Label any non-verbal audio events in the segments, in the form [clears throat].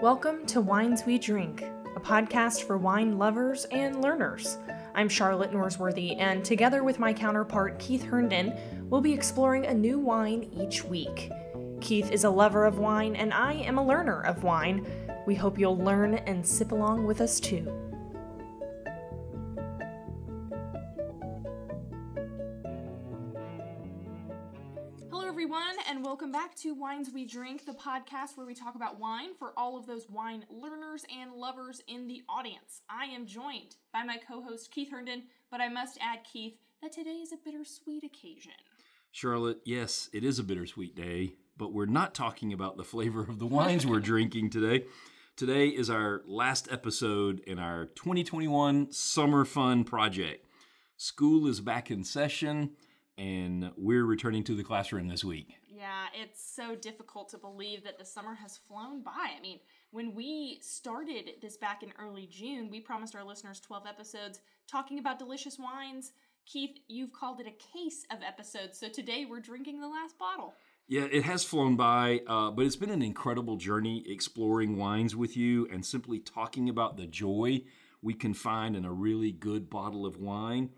Welcome to Wines We Drink, a podcast for wine lovers and learners. I'm Charlotte Norsworthy, and together with my counterpart Keith Herndon, we'll be exploring a new wine each week. Keith is a lover of wine, and I am a learner of wine. We hope you'll learn and sip along with us too. To Wines We Drink, the podcast where we talk about wine for all of those wine learners and lovers in the audience. I am joined by my co host, Keith Herndon, but I must add, Keith, that today is a bittersweet occasion. Charlotte, yes, it is a bittersweet day, but we're not talking about the flavor of the wines we're [laughs] drinking today. Today is our last episode in our 2021 Summer Fun Project. School is back in session and we're returning to the classroom this week. Yeah, it's so difficult to believe that the summer has flown by. I mean, when we started this back in early June, we promised our listeners 12 episodes talking about delicious wines. Keith, you've called it a case of episodes, so today we're drinking the last bottle. Yeah, it has flown by, uh, but it's been an incredible journey exploring wines with you and simply talking about the joy we can find in a really good bottle of wine.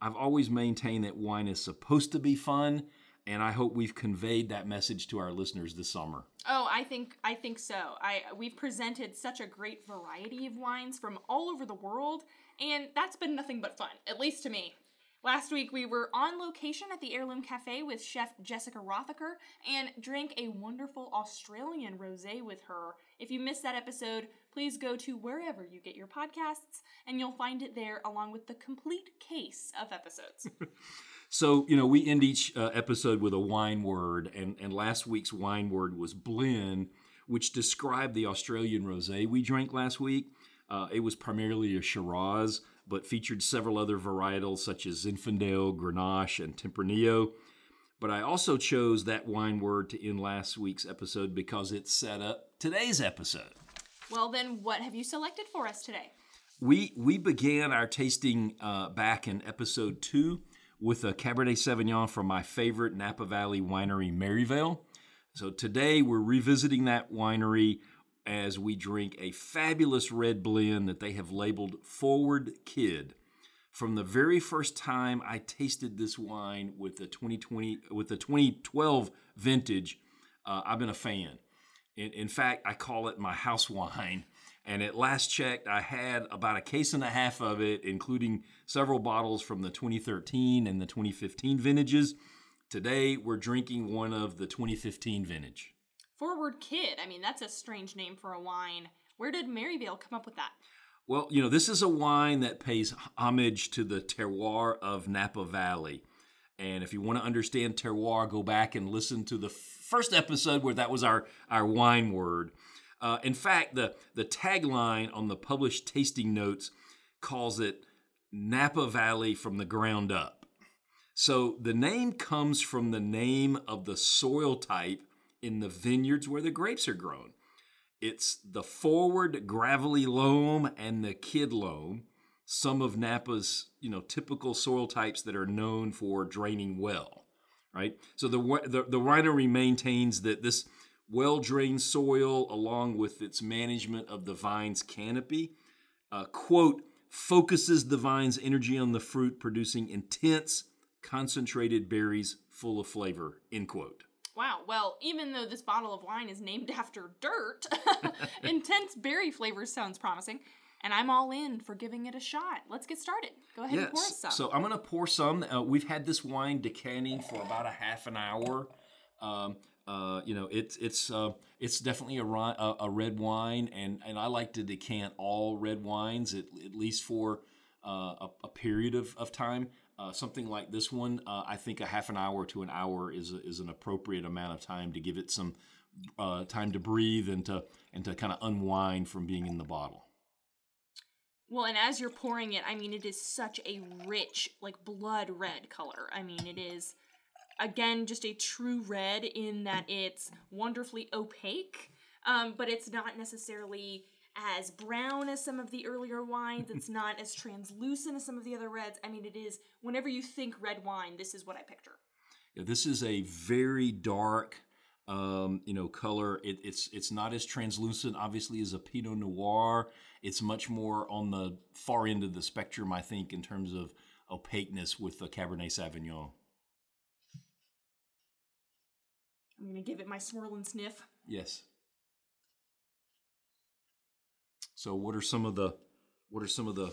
I've always maintained that wine is supposed to be fun, and I hope we've conveyed that message to our listeners this summer. Oh, I think I think so. I we've presented such a great variety of wines from all over the world, and that's been nothing but fun, at least to me. Last week, we were on location at the Heirloom Cafe with chef Jessica Rothacker and drank a wonderful Australian rose with her. If you missed that episode, please go to wherever you get your podcasts and you'll find it there along with the complete case of episodes. [laughs] so, you know, we end each uh, episode with a wine word, and, and last week's wine word was blend, which described the Australian rose we drank last week. Uh, it was primarily a Shiraz but featured several other varietals such as Zinfandel, Grenache, and Tempranillo. But I also chose that wine word to end last week's episode because it set up today's episode. Well, then, what have you selected for us today? We we began our tasting uh, back in episode two with a Cabernet Sauvignon from my favorite Napa Valley winery, Merryvale. So today we're revisiting that winery as we drink a fabulous red blend that they have labeled Forward Kidd. From the very first time I tasted this wine with the 2020 with the 2012 vintage, uh, I've been a fan. In, in fact, I call it my house [laughs] wine. And at last checked, I had about a case and a half of it, including several bottles from the 2013 and the 2015 vintages. Today, we're drinking one of the 2015 vintage. Forward Kidd. I mean, that's a strange name for a wine. Where did Merryvale come up with that? Well, you know, this is a wine that pays homage to the terroir of Napa Valley. And if you want to understand terroir, go back and listen to the first episode where that was our, our wine word. Uh, in fact, the, the tagline on the published tasting notes calls it Napa Valley from the ground up. So the name comes from the name of the soil type in the vineyards where the grapes are grown. It's the forward gravelly loam and the Kidd loam, some of Napa's you know typical soil types that are known for draining well, right? So the the, the winery maintains that this well drained soil, along with its management of the vine's canopy, uh, quote focuses the vine's energy on the fruit, producing intense concentrated berries full of flavor. End quote. Wow. Well, even though this bottle of wine is named [laughs] after dirt, [laughs] intense berry flavors sounds promising. And I'm all in for giving it a shot. Let's get started. Go ahead yes. and pour some. So I'm going to pour some. Uh, we've had this wine decanting for about a half an hour. Um, uh, you know, it's it's uh, it's definitely a, a, a, red wine, and, and I like to decant all red wines at, at least for uh, a, a, period of, of time. Uh, something like this one, uh, I think a half an hour to an hour is is an appropriate amount of time to give it some uh, time to breathe and to and to kind of unwind from being in the bottle. Well, and as you're pouring it, I mean, it is such a rich, like blood red color. I mean, it is again just a true red in that it's wonderfully opaque, um, but it's not necessarily as brown as some of the earlier wines. It's not as [laughs] translucent as some of the other reds. I mean, it is, whenever you think red wine, this is what I picture. Yeah, this is a very dark, um, you know, color. It, it's it's not as translucent, obviously, as a Pinot Noir. It's much more on the far end of the spectrum, I think, in terms of opaqueness with the Cabernet Sauvignon. I'm gonna give it my swirl and sniff. Yes. So, what are some of the what are some of the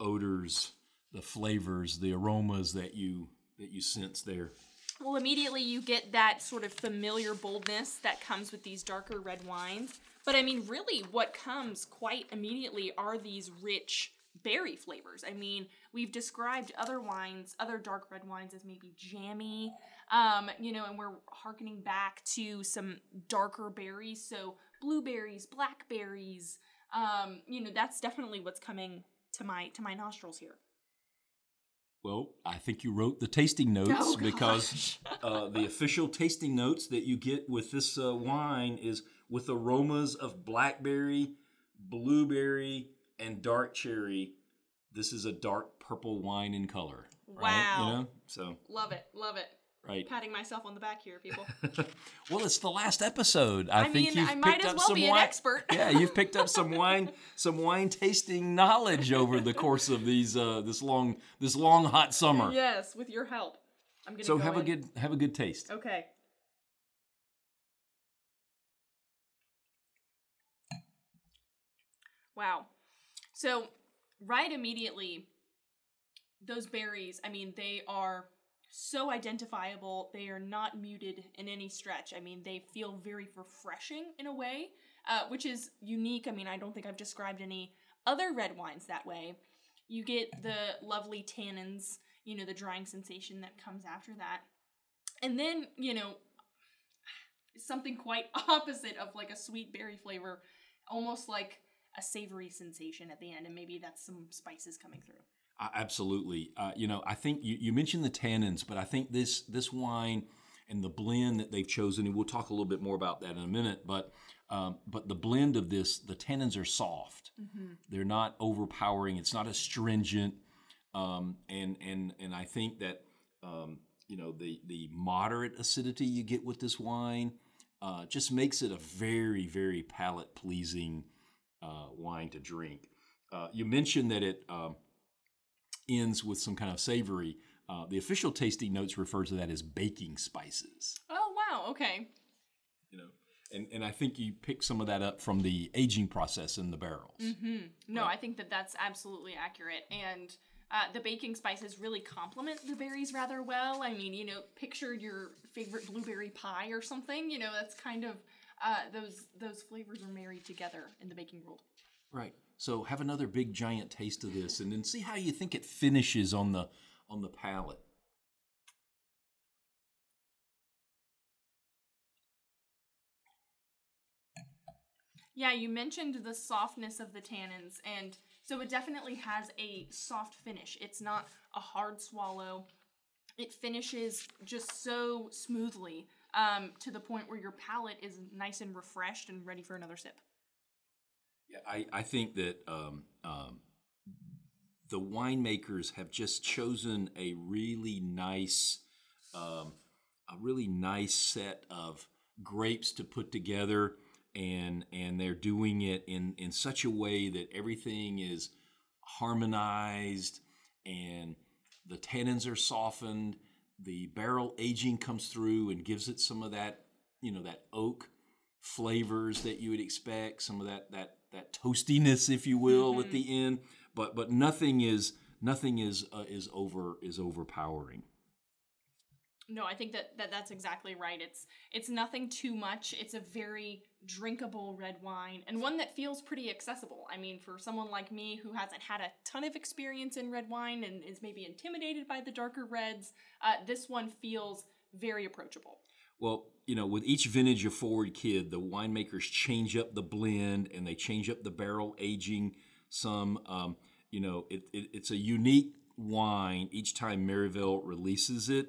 odors, the flavors, the aromas that you that you sense there? Well, immediately you get that sort of familiar boldness that comes with these darker red wines. But I mean, really, what comes quite immediately are these rich berry flavors. I mean, we've described other wines, other dark red wines, as maybe jammy, um, you know, and we're harkening back to some darker berries. So, blueberries, blackberries, um, you know, that's definitely what's coming to my to my nostrils here. Well, I think you wrote the tasting notes Oh, because [laughs] uh, the official tasting notes that you get with this uh, wine is with aromas of blackberry, blueberry, and dark cherry. This is a dark purple wine in color. Right? Wow. You know? So, Love it, love it. Right. Patting myself on the back here, people. [laughs] well, it's the last episode. I, I think mean, you've I might picked as up well some be an wine. expert. yeah, you've picked up some [laughs] wine, some wine tasting knowledge over the course of these uh, this long this long hot summer. yes, with your help. I'm gonna So go have a good have a good taste. Okay. Wow. So, right immediately, those berries, I mean, they are so identifiable. They are not muted in any stretch. I mean, they feel very refreshing in a way, uh, which is unique. I mean, I don't think I've described any other red wines that way. You get the lovely tannins, you know, the drying sensation that comes after that. And then, you know, something quite [laughs] opposite of like a sweet berry flavor, almost like a savory sensation at the end, and maybe that's some spices coming through. Absolutely. Uh, you know, I think you, you mentioned the tannins, but I think this this wine and the blend that they've chosen, and we'll talk a little bit more about that in a minute. But um, but the blend of this, the tannins are soft. They're not overpowering. It's not astringent. Um, and and and I think that um, you know the the moderate acidity you get with this wine uh, just makes it a very very palate pleasing uh, wine to drink. Uh, you mentioned that it um, ends with some kind of savory. Uh, the official tasting notes refer to that as baking spices. Oh wow, okay. You know, and and I think you pick some of that up from the aging process in the barrels. No, I think that that's absolutely accurate. And uh, the baking spices really complement the berries rather well. I mean, you know, picture your favorite blueberry pie or something. You know, that's kind of uh, those those flavors are married together in the baking world. Right. So have another big giant taste of this, and then see how you think it finishes on the on the palate. Yeah, you mentioned the softness of the tannins, and so it definitely has a soft finish. It's not a hard swallow. It finishes just so smoothly um, to the point where your palate is nice and refreshed and ready for another sip. Yeah, I, I think that um, um, the winemakers have just chosen a really nice, um, a really nice set of grapes to put together, and and they're doing it in in such a way that everything is harmonized, and the tannins are softened. The barrel aging comes through and gives it some of that, you know, that oak flavors that you would expect, some of that that that toastiness, if you will, at the end. But but nothing is nothing is uh, is over is overpowering. No, I think that, that that's exactly right. It's it's nothing too much. It's a very drinkable red wine and one that feels pretty accessible. I mean, for someone like me who hasn't had a ton of experience in red wine and is maybe intimidated by the darker reds, uh, this one feels very approachable. Well, you know, with each vintage of Forward Kidd, the winemakers change up the blend and they change up the barrel aging some. Um, you know, it, it, it's a unique wine each time Merryvale releases it.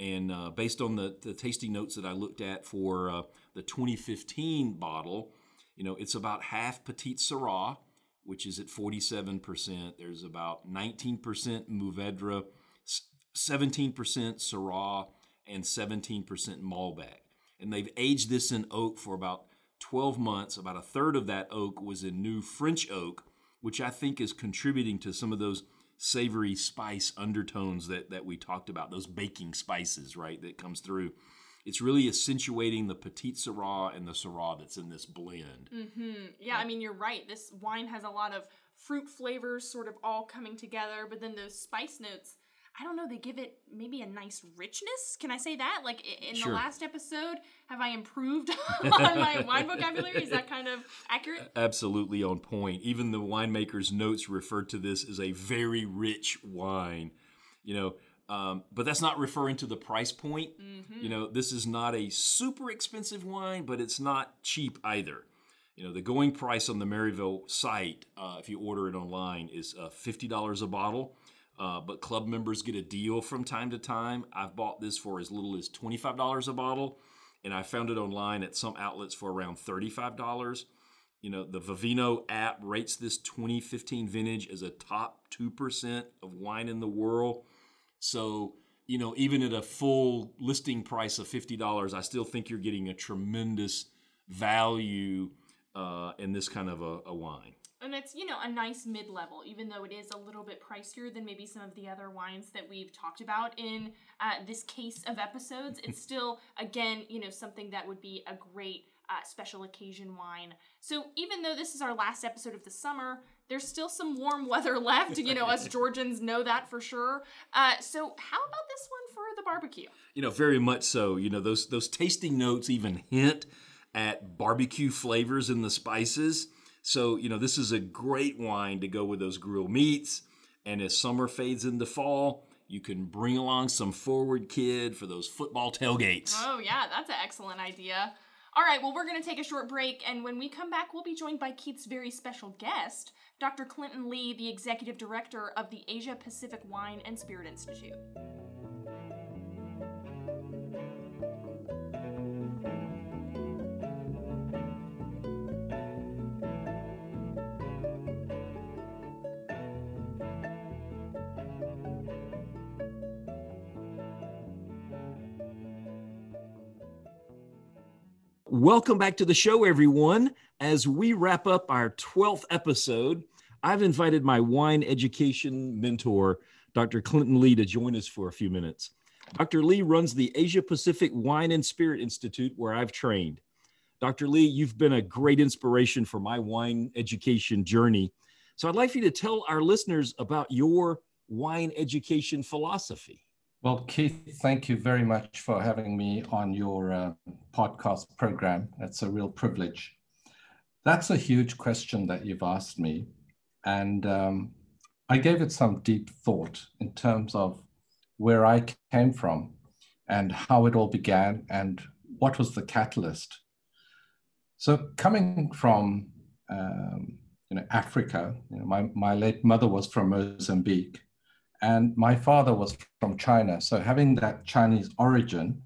And uh, based on the, the tasting notes that I looked at for uh, the 2015 bottle, you know, it's about half Petite Syrah, which is at 47%. There's about 19% Mourvedre, s- 17% Syrah, and 17% Malbec. and they've aged this in oak for about 12 months. About a third of that oak was in new French oak, which I think is contributing to some of those savory spice undertones that, that we talked about, those baking spices, right, that comes through. It's really accentuating the Petite Syrah and the Syrah that's in this blend. Mm-hmm. Yeah, I mean, you're right. This wine has a lot of fruit flavors sort of all coming together, but then those spice notes I don't know, they give it maybe a nice richness. Can I say that? Like in sure. the last episode, have I improved [laughs] [laughs] on my wine vocabulary? Is that kind of accurate? Absolutely on point. Even the winemaker's notes referred to this as a very rich wine. You know, um, but that's not referring to the price point. Mm-hmm. You know, this is not a super expensive wine, but it's not cheap either. You know, the going price on the Merryvale site, uh, if you order it online, is uh, $50 a bottle. Uh, but club members get a deal from time to time. I've bought this for as little as $25 a bottle, and I found it online at some outlets for around $35. You know, the Vivino app rates this 2015 vintage as a top 2% of wine in the world. So, you know, even at a full listing price of $50, I still think you're getting a tremendous value uh, in this kind of a, a wine and it's you know a nice mid-level even though it is a little bit pricier than maybe some of the other wines that we've talked about in uh, this case of episodes. It's still again you know something that would be a great uh, special occasion wine. So even though this is our last episode of the summer there's still some warm weather [laughs] left. You know us [laughs] georgians know that for sure. Uh, so how about this one for the barbecue? You know very much so. You know those those tasting notes even hint at barbecue flavors in the spices so, you know, this is a great wine to go with those grilled meats. And as summer fades into fall, you can bring along some Forward Kidd for those football tailgates. Oh, yeah, that's an excellent idea. All right, well, we're going to take a short break, and when we come back, we'll be joined by Keith's very special guest, Dr. Clinton Lee, the executive director of the Asia Pacific Wine and Spirit Institute. Welcome back to the show, everyone. As we wrap up our 12th episode, I've invited my wine education mentor, Dr. Clinton Lee, to join us for a few minutes. Dr. Lee runs the Asia Pacific Wine and Spirit Institute, where I've trained. Dr. Lee, you've been a great inspiration for my wine education journey. So I'd like for you to tell our listeners about your wine education philosophy. Well, Keith, thank you very much for having me on your uh, podcast program. It's a real privilege. That's a huge question that you've asked me. And um, I gave it some deep thought in terms of where I came from and how it all began and what was the catalyst. So, coming from um, you know, Africa, you know, my, my late mother was from Mozambique and my father was from China. So, having that Chinese origin,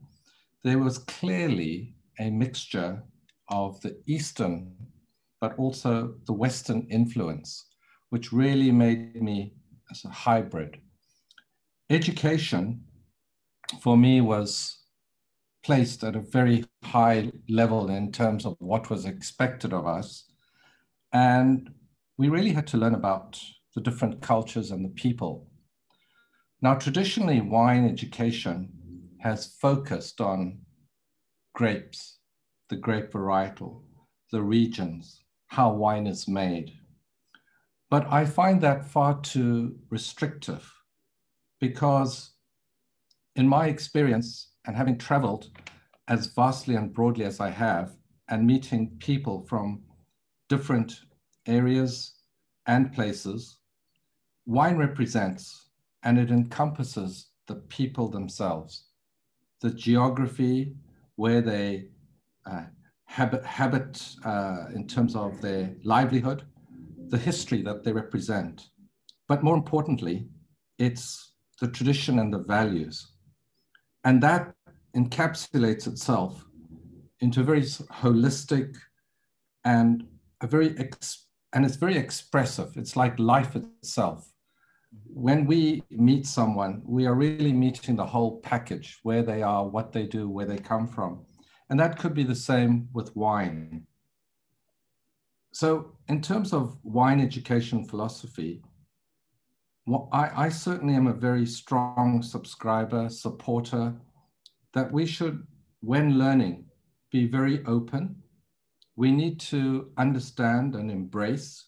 there was clearly a mixture of the Eastern, but also the Western influence, which really made me as a hybrid. Education for me was placed at a very high level in terms of what was expected of us. And we really had to learn about the different cultures and the people. Now, traditionally, wine education has focused on grapes, the grape varietal, the regions, how wine is made. But I find that far too restrictive because, in my experience, and having traveled as vastly and broadly as I have, and meeting people from different areas and places, wine represents and it encompasses the people themselves, the geography where they uh, habit, habit uh, in terms of their livelihood, the history that they represent. But more importantly, it's the tradition and the values. And that encapsulates itself into a very holistic and a very and it's very expressive. It's like life itself when we meet someone, we are really meeting the whole package where they are, what they do, where they come from. And that could be the same with wine. So, in terms of wine education philosophy, well, I, I certainly am a very strong subscriber, supporter that we should, when learning, be very open. We need to understand and embrace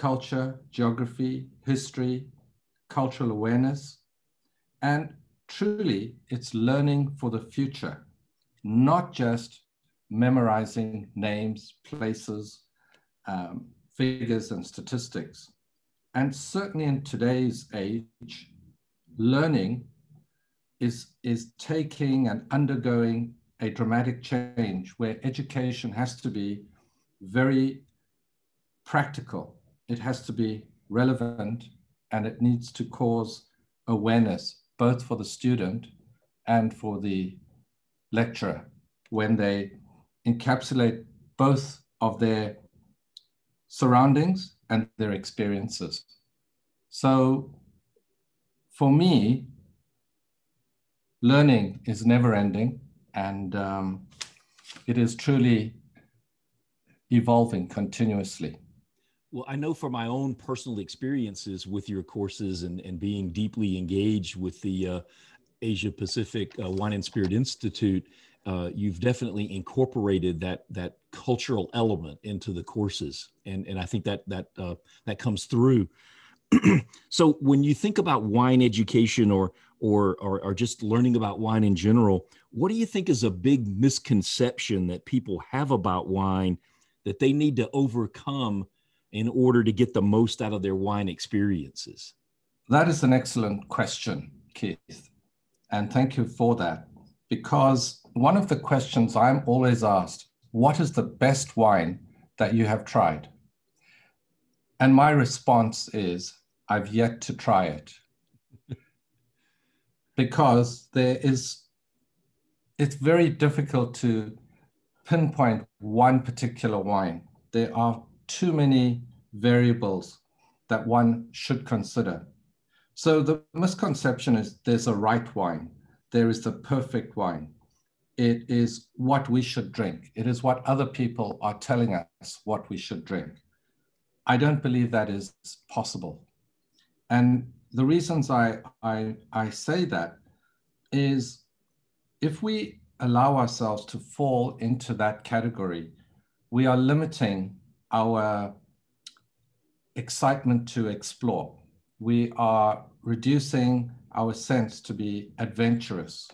culture, geography, history, cultural awareness. And truly, it's learning for the future, not just memorizing names, places, um, figures, and statistics. And certainly in today's age, learning is, is taking and undergoing a dramatic change where education has to be very practical it has to be relevant and it needs to cause awareness both for the student and for the lecturer when they encapsulate both of their surroundings and their experiences. So for me, learning is never ending and um, it is truly evolving continuously. Well, I know from my own personal experiences with your courses and, and being deeply engaged with the uh, Asia Pacific uh, Wine and Spirit Institute, uh, you've definitely incorporated that that cultural element into the courses, and and I think that that uh, that comes through. [clears throat] so when you think about wine education or, or or or just learning about wine in general, what do you think is a big misconception that people have about wine that they need to overcome? In order to get the most out of their wine experiences? That is an excellent question, Keith. And thank you for that. Because one of the questions I'm always asked what is the best wine that you have tried? And my response is I've yet to try it. [laughs] because there is, it's very difficult to pinpoint one particular wine. There are too many variables that one should consider. So the misconception is there's a right wine, there is the perfect wine. It is what we should drink. It is what other people are telling us what we should drink. I don't believe that is possible. And the reasons I, I, I say that is if we allow ourselves to fall into that category, we are limiting our excitement to explore. We are reducing our sense to be adventurous.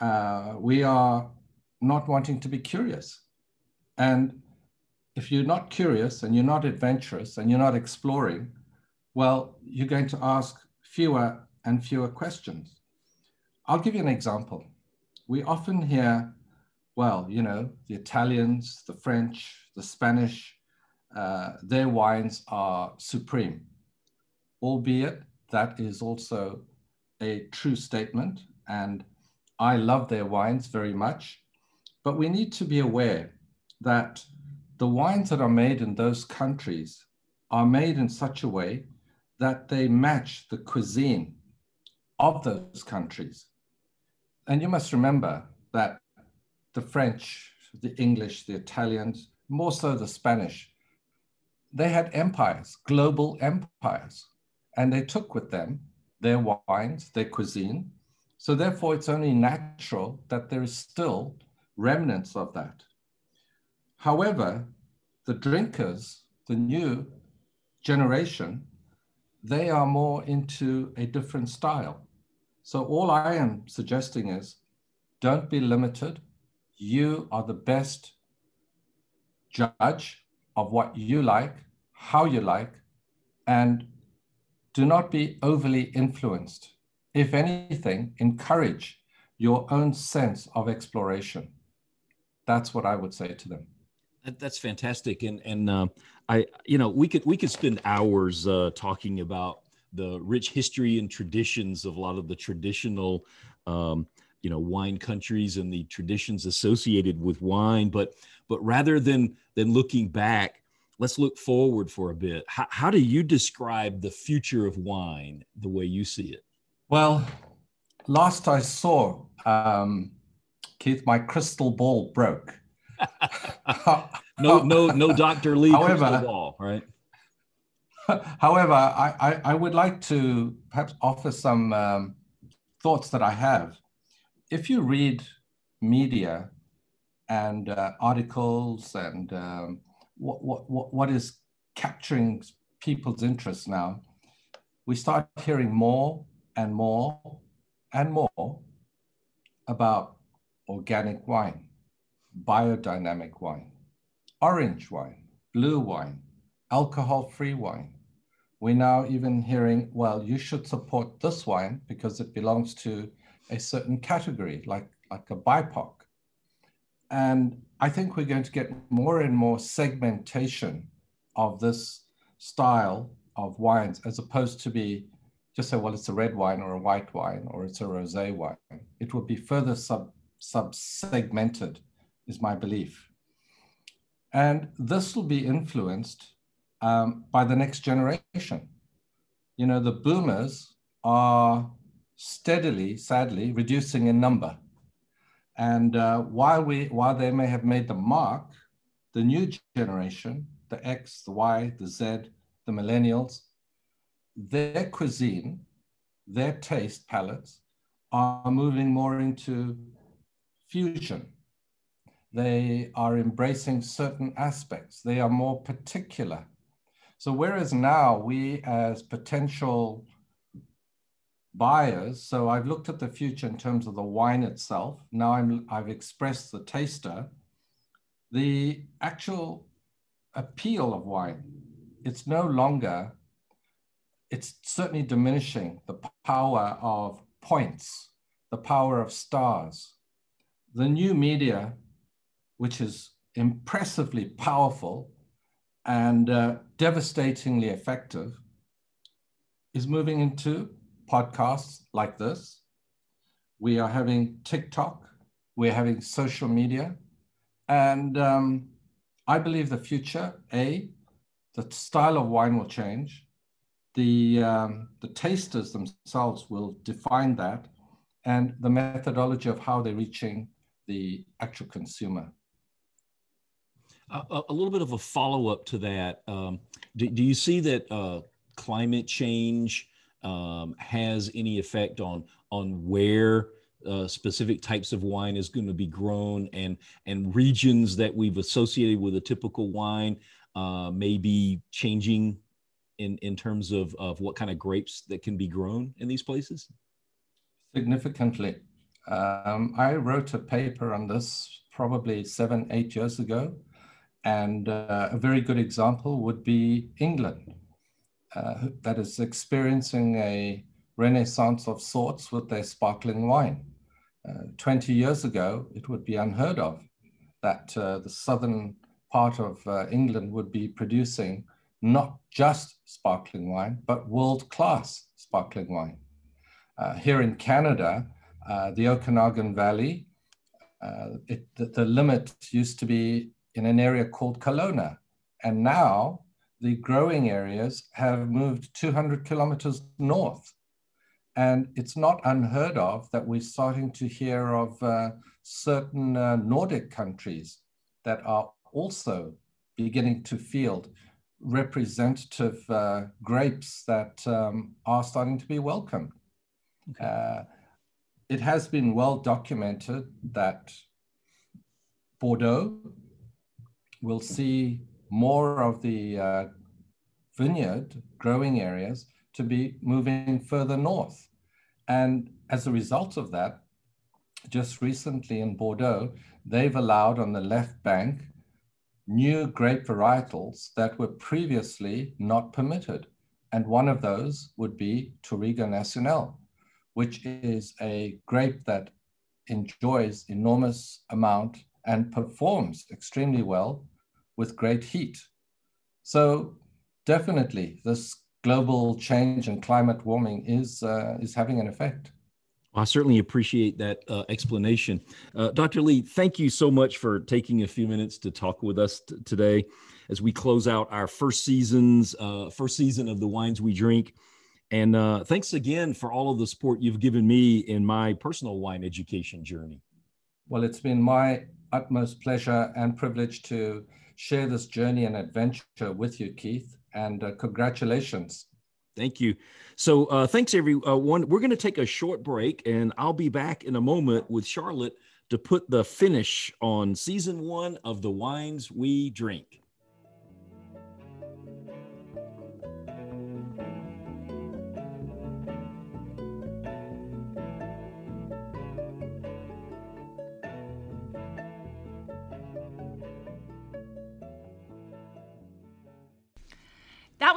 Uh, we are not wanting to be curious. And if you're not curious and you're not adventurous and you're not exploring, well, you're going to ask fewer and fewer questions. I'll give you an example. We often hear, well, you know, the Italians, the French, the Spanish, uh, their wines are supreme, albeit that is also a true statement. And I love their wines very much. But we need to be aware that the wines that are made in those countries are made in such a way that they match the cuisine of those countries. And you must remember that the French, the English, the Italians, more so the Spanish, they had empires, global empires, and they took with them their wines, their cuisine. So therefore, it's only natural that there is still remnants of that. However, the drinkers, the new generation, they are more into a different style. So all I am suggesting is don't be limited. You are the best judge of what you like, how you like, and do not be overly influenced. If anything, encourage your own sense of exploration. That's what I would say to them. That's fantastic, and and uh, I, you know, we could we could spend hours uh, talking about the rich history and traditions of a lot of the traditional, um, you know, wine countries and the traditions associated with wine. But but rather than than looking back, let's look forward for a bit. How, how do you describe the future of wine the way you see it? Well, last I saw, um, Keith, my crystal ball broke. [laughs] no, no, no, Dr. Lee however, crystal ball, right? [laughs] However, I, I, I, would like to perhaps offer some um, thoughts that I have. If you read media and uh, articles and um, what, what, what is capturing people's interest now, we start hearing more and more and more about organic wine, biodynamic wine, orange wine, blue wine, alcohol-free wine. We're now even hearing, well, you should support this wine because it belongs to a certain category, like, like a BIPOC. And I think we're going to get more and more segmentation of this style of wines as opposed to be just say, well, it's a red wine or a white wine or it's a rosé wine. It will be further sub, sub-segmented, is my belief. And this will be influenced um, by the next generation. You know, the boomers are steadily, sadly, reducing in number. And uh, while, we, while they may have made the mark, the new generation, the X, the Y, the Z, the millennials, their cuisine, their taste palettes are moving more into fusion. They are embracing certain aspects. They are more particular. So whereas now we as potential buyers, so I've looked at the future in terms of the wine itself. Now I'm, I've expressed the taster. The actual appeal of wine, it's no longer it's certainly diminishing the power of points, the power of stars. The new media, which is impressively powerful and uh, devastatingly effective, is moving into podcasts like this. We are having TikTok, we're having social media. And um, I believe the future, A, the style of wine will change the, um, the tasters themselves will define that and the methodology of how they're reaching the actual consumer. A, a little bit of a follow up to that. Um, do, do, you see that uh, climate change um, has any effect on on where uh, specific types of wine is going to be grown and and regions that we've associated with a typical wine uh, may be changing in, in terms of, of what kind of grapes that can be grown in these places? Significantly. Um, I wrote a paper on this probably seven, eight years ago. And uh, a very good example would be England, uh, that is experiencing a renaissance of sorts with their sparkling wine. Uh, 20 years ago, it would be unheard of that uh, the southern part of uh, England would be producing not just sparkling wine, but world-class sparkling wine. Uh, here in Canada, the Okanagan Valley, it, the, the, limit used to be in an area called Kelowna. And now the growing areas have moved 200 kilometers north. And it's not unheard of that we're starting to hear of uh, certain uh, Nordic countries that are also beginning to field representative uh, grapes that um, are starting to be welcomed. Okay. Uh, it has been well documented that Bordeaux will see more of the uh, vineyard growing areas to be moving further north. And as a result of that, just recently in Bordeaux, they've allowed on the left bank new grape varietals that were previously not permitted. And one of those would be Touriga Nacional, which is a grape that enjoys enormous amount and performs extremely well with great heat. So definitely this global change and climate warming is, uh, is having an effect. I certainly appreciate that uh, explanation. Uh, Dr. Lee, thank you so much for taking a few minutes to talk with us t- today as we close out our first seasons, uh, first season of the wines we drink. And uh, thanks again for all of the support you've given me in my personal wine education journey. Well, it's been my utmost pleasure and privilege to share this journey and adventure with you, Keith, and uh, congratulations. Thank you. So, uh, thanks everyone. We're going to take a short break, and I'll be back in a moment with Charlotte to put the finish on season one of the wines we drink.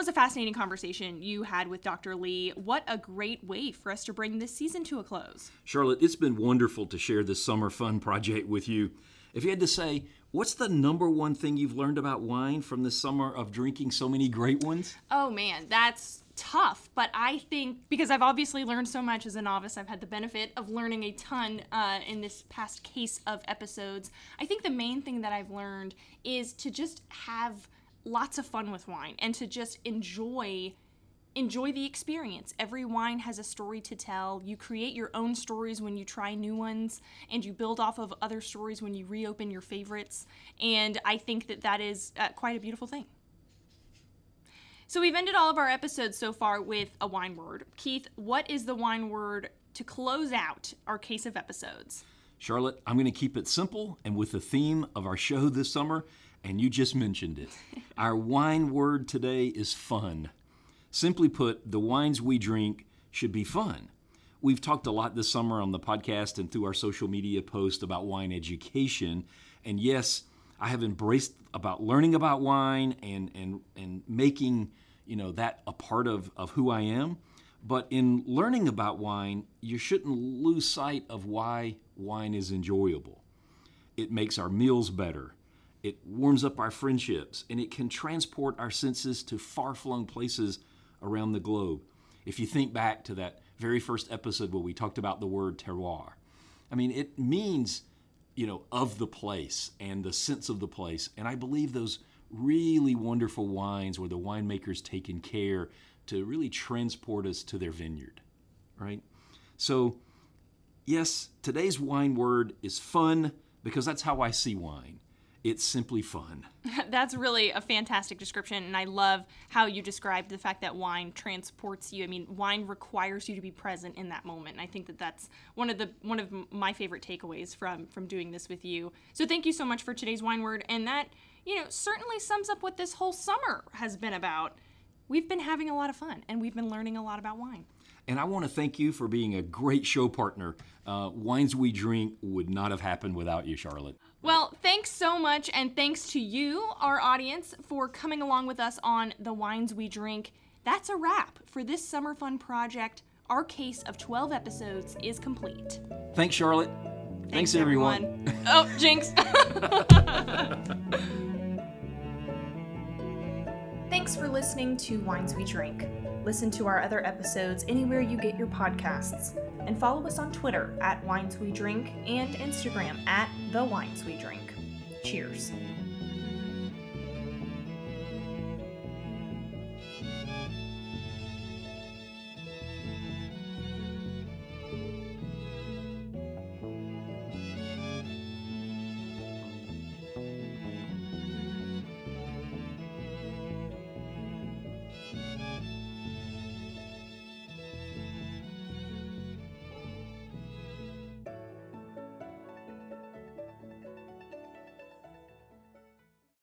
Was a fascinating conversation you had with Dr. Lee. What a great way for us to bring this season to a close. Charlotte, it's been wonderful to share this summer fun project with you. If you had to say, what's the number one thing you've learned about wine from the summer of drinking so many great ones? Oh man, that's tough. But I think because I've obviously learned so much as a novice, I've had the benefit of learning a ton uh, in this past case of episodes. I think the main thing that I've learned is to just have lots of fun with wine and to just enjoy enjoy the experience. Every wine has a story to tell. You create your own stories when you try new ones and you build off of other stories when you reopen your favorites. And I think that that is uh, quite a beautiful thing. So we've ended all of our episodes so far with a wine word. Keith, what is the wine word to close out our case of episodes? Charlotte, I'm going to keep it simple and with the theme of our show this summer, and you just mentioned it. [laughs] Our wine word today is fun. Simply put, the wines we drink should be fun. We've talked a lot this summer on the podcast and through our social media posts about wine education. And yes, I have embraced about learning about wine and and and making, you know, that a part of, of who I am. But in learning about wine, you shouldn't lose sight of why wine is enjoyable. It makes our meals better it warms up our friendships, and it can transport our senses to far flung places around the globe. If you think back to that very first episode where we talked about the word terroir, I mean, it means, you know, of the place and the sense of the place. And I believe those really wonderful wines where the winemaker's taken care to really transport us to their vineyard, right? So, yes, today's wine word is fun because that's how I see wine it's simply fun. [laughs] That's really a fantastic description, and I love how you described the fact that wine transports you. I mean, wine requires you to be present in that moment. And I think that that's one of the one of my favorite takeaways from from doing this with you. So thank you so much for today's wine word, and that you know certainly sums up what this whole summer has been about. We've been having a lot of fun, and we've been learning a lot about wine. And I want to thank you for being a great show partner. Uh, Wines We Drink would not have happened without you, Charlotte. Well, thanks so much, and thanks to you, our audience, for coming along with us on The Wines We Drink. That's a wrap for this summer fun project. Our case of 12 episodes is complete. Thanks, Charlotte. Thanks, thanks everyone. everyone. [laughs] oh, jinx. [laughs] Thanks for listening to Wines We Drink. Listen to our other episodes anywhere you get your podcasts and follow us on Twitter at Wines We Drink and Instagram at The Wines We Drink. Cheers.